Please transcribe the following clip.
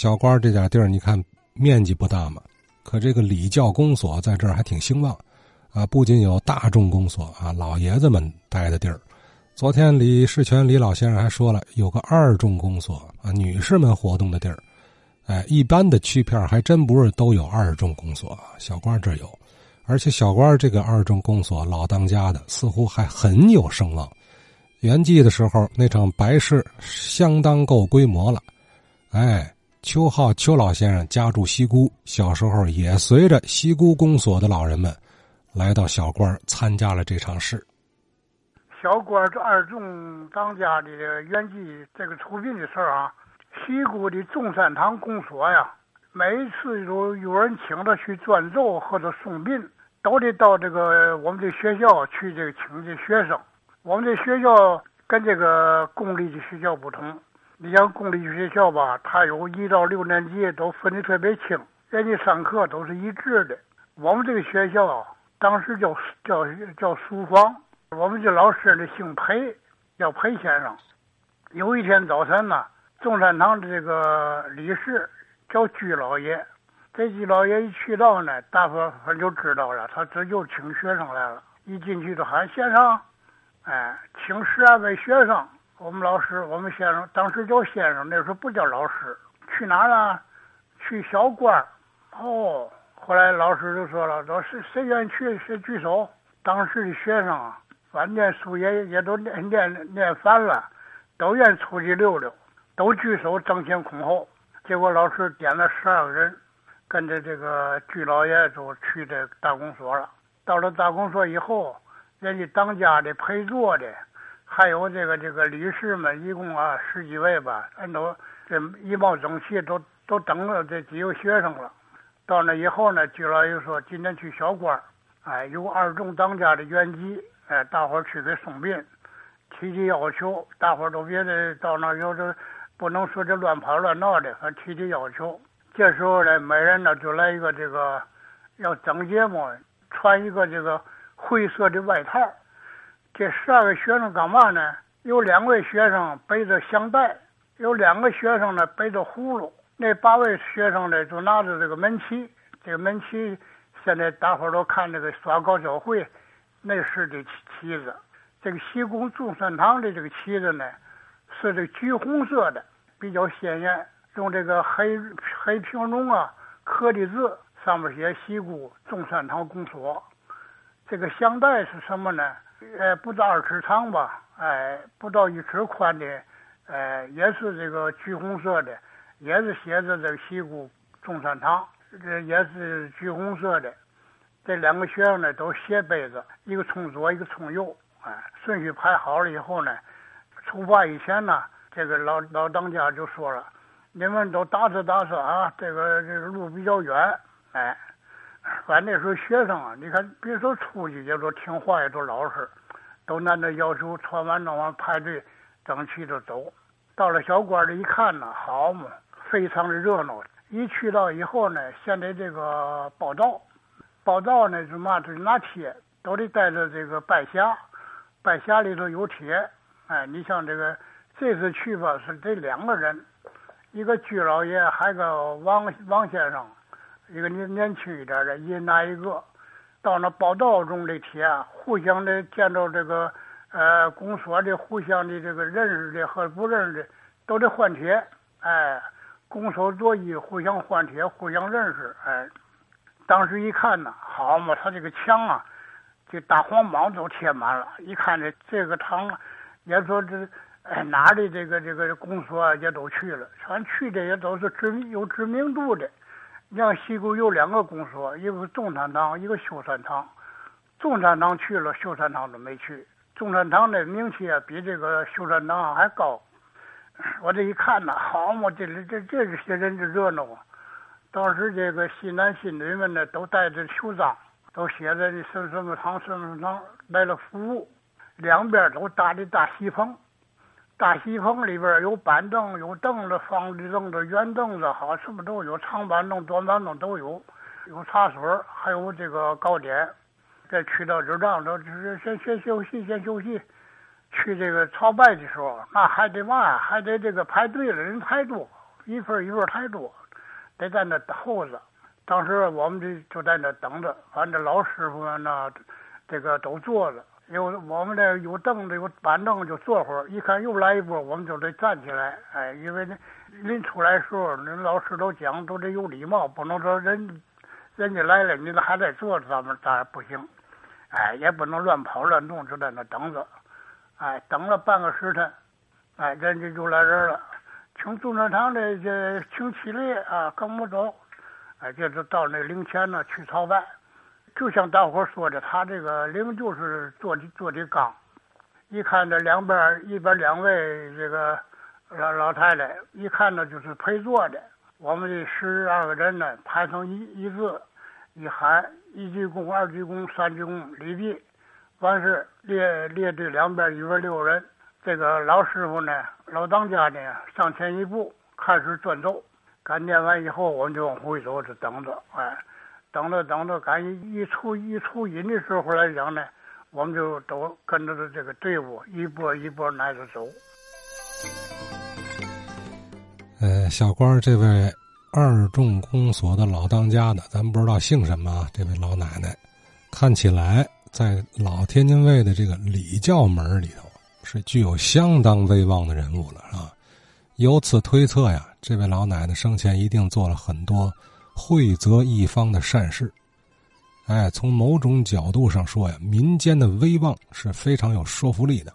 小官这点地儿，你看面积不大嘛，可这个礼教公所在这儿还挺兴旺，啊，不仅有大众公所啊，老爷子们待的地儿。昨天李世全李老先生还说了，有个二众公所啊，女士们活动的地儿。哎，一般的区片还真不是都有二众公所，小官这有，而且小官这个二众公所老当家的，似乎还很有声望。元季的时候，那场白事相当够规模了。哎，邱浩邱老先生家住西沽，小时候也随着西沽公所的老人们，来到小官参加了这场事。小官这二中当家的元季这个出殡的事儿啊，西沽的中山堂公所呀，每一次有有人请他去转奏或者送殡，都得到这个我们的学校去这个请这学生。我们这学校跟这个公立的学校不同，你像公立学校吧，它有一到六年级都分得特别清，人家上课都是一致的。我们这个学校当时叫叫叫书房，我们这老师呢姓裴，叫裴先生。有一天早晨呢，中山堂的这个理事叫居老爷，这居老爷一去到呢，大伙儿就知道了，他这就请学生来了。一进去就喊先生。哎，请十二位学生，我们老师，我们先生，当时叫先生，那时候不叫老师。去哪了？去小官哦，后来老师就说了，说谁谁愿意去，谁举手。当时的学生啊，反正书也也都念念念烦了，都愿出去溜溜，都举手争先恐后。结果老师点了十二个人，跟着这个居老爷就去这大公所了。到了大公所以后。人家当家的、陪坐的，还有这个这个律师们，一共啊十几位吧，俺都这衣帽整齐，都都等着这几个学生了。到那以后呢，居老爷说今天去小官哎，有二中当家的原籍，哎，大伙儿去给送殡，提提要求，大伙儿都别的到那有这不能说这乱跑乱闹的，还提提要求。这时候呢，每人呢就来一个这个要整节目，穿一个这个。灰色的外套，这十二个学生干嘛呢？有两位学生背着香袋，有两个学生呢背着葫芦。那八位学生呢就拿着这个门旗，这个门旗现在大伙儿都看这个刷高教会那是的旗子。这个西宫中山堂的这个旗子呢是这橘红色的，比较鲜艳，用这个黑黑平绒啊刻的字，上面写西宫中山堂公所。这个香袋是什么呢？呃，不到二尺长吧，哎，不到一尺宽的，呃，也是这个橘红色的，也是写着这个西固中山堂，这也是橘红色的。这两个学生呢，都斜背着，一个冲左，一个冲右，哎，顺序排好了以后呢，出发以前呢，这个老老当家就说了，你们都打车打车啊，这个这个路比较远，哎。反正那时候学生啊，你看，别说出去，也都听话，也都老实，都按照要求穿完弄完排队，整齐的走。到了小馆里一看呢，好嘛，非常的热闹。一去到以后呢，现在这个报道，报道呢是嘛？是拿铁，都得带着这个拜匣，拜匣里头有铁。哎，你像这个这次去吧，是得两个人，一个居老爷，还有个王王先生。一个年年轻一点的，一人拿一个，到那报道中的贴，互相的见到这个呃公所的，互相的这个认识的和不认识的，都得换贴，哎，拱手作揖，互相换贴，互相认识，哎，当时一看呢，好嘛，他这个墙啊，这大黄榜都贴满了，一看这这个堂，也说这哎哪的这个这个公所也都去了，全去的也都是知名有知名度的。你像西沟有两个公所，一个是中山堂，一个秀山堂。中山堂去了，秀山堂都没去。中山堂的名气啊，比这个秀山堂还高。我这一看呐，好嘛，这这这些人就热闹啊。当时这个新男新女们呢，都带着袖章，都写着“什么什么堂什么堂”来了服务。两边都搭的大席棚。大西棚里边有板凳，有凳子，方的凳子、圆凳子，好什么都有，长板凳、短板凳都有，有茶水，还有这个糕点。再去到这儿，都就是先先休息，先休息。去这个朝拜的时候，那还得嘛？还得这个排队了，人太多，一份一份太多，得在那候着。当时我们就就在那等着，反正老师傅们呢，这个都坐着，有我们这有凳子有板凳就坐会儿。一看又来一波，我们就得站起来，哎，因为那临出来时候，那老师都讲都得有礼貌，不能说人人家来了，你还在坐着，咱们咱不行。哎，也不能乱跑乱动，就在那等着。哎，等了半个时辰，哎，人家就来人了，请中山堂的这请起立啊，跟我们走。哎，就是到那灵前呢去朝拜，就像大伙说的，他这个灵就是做的做的缸。一看这两边一边两位这个老老太太，一看呢就是陪坐的。我们这十二个人呢排成一一字，一喊一鞠躬，二鞠躬，三鞠躬，礼毕。完事列列队两边一边六人，这个老师傅呢，老当家呢上前一步开始转奏。赶念完以后，我们就往回走，就等着。哎，等着等着，赶一一出一出引的时候来讲呢，我们就都跟着这个队伍一波一波挨着走。呃，小官这位二重公所的老当家的，咱们不知道姓什么啊，这位老奶奶，看起来。在老天津卫的这个礼教门里头，是具有相当威望的人物了，啊？由此推测呀，这位老奶奶生前一定做了很多惠泽一方的善事。哎，从某种角度上说呀，民间的威望是非常有说服力的。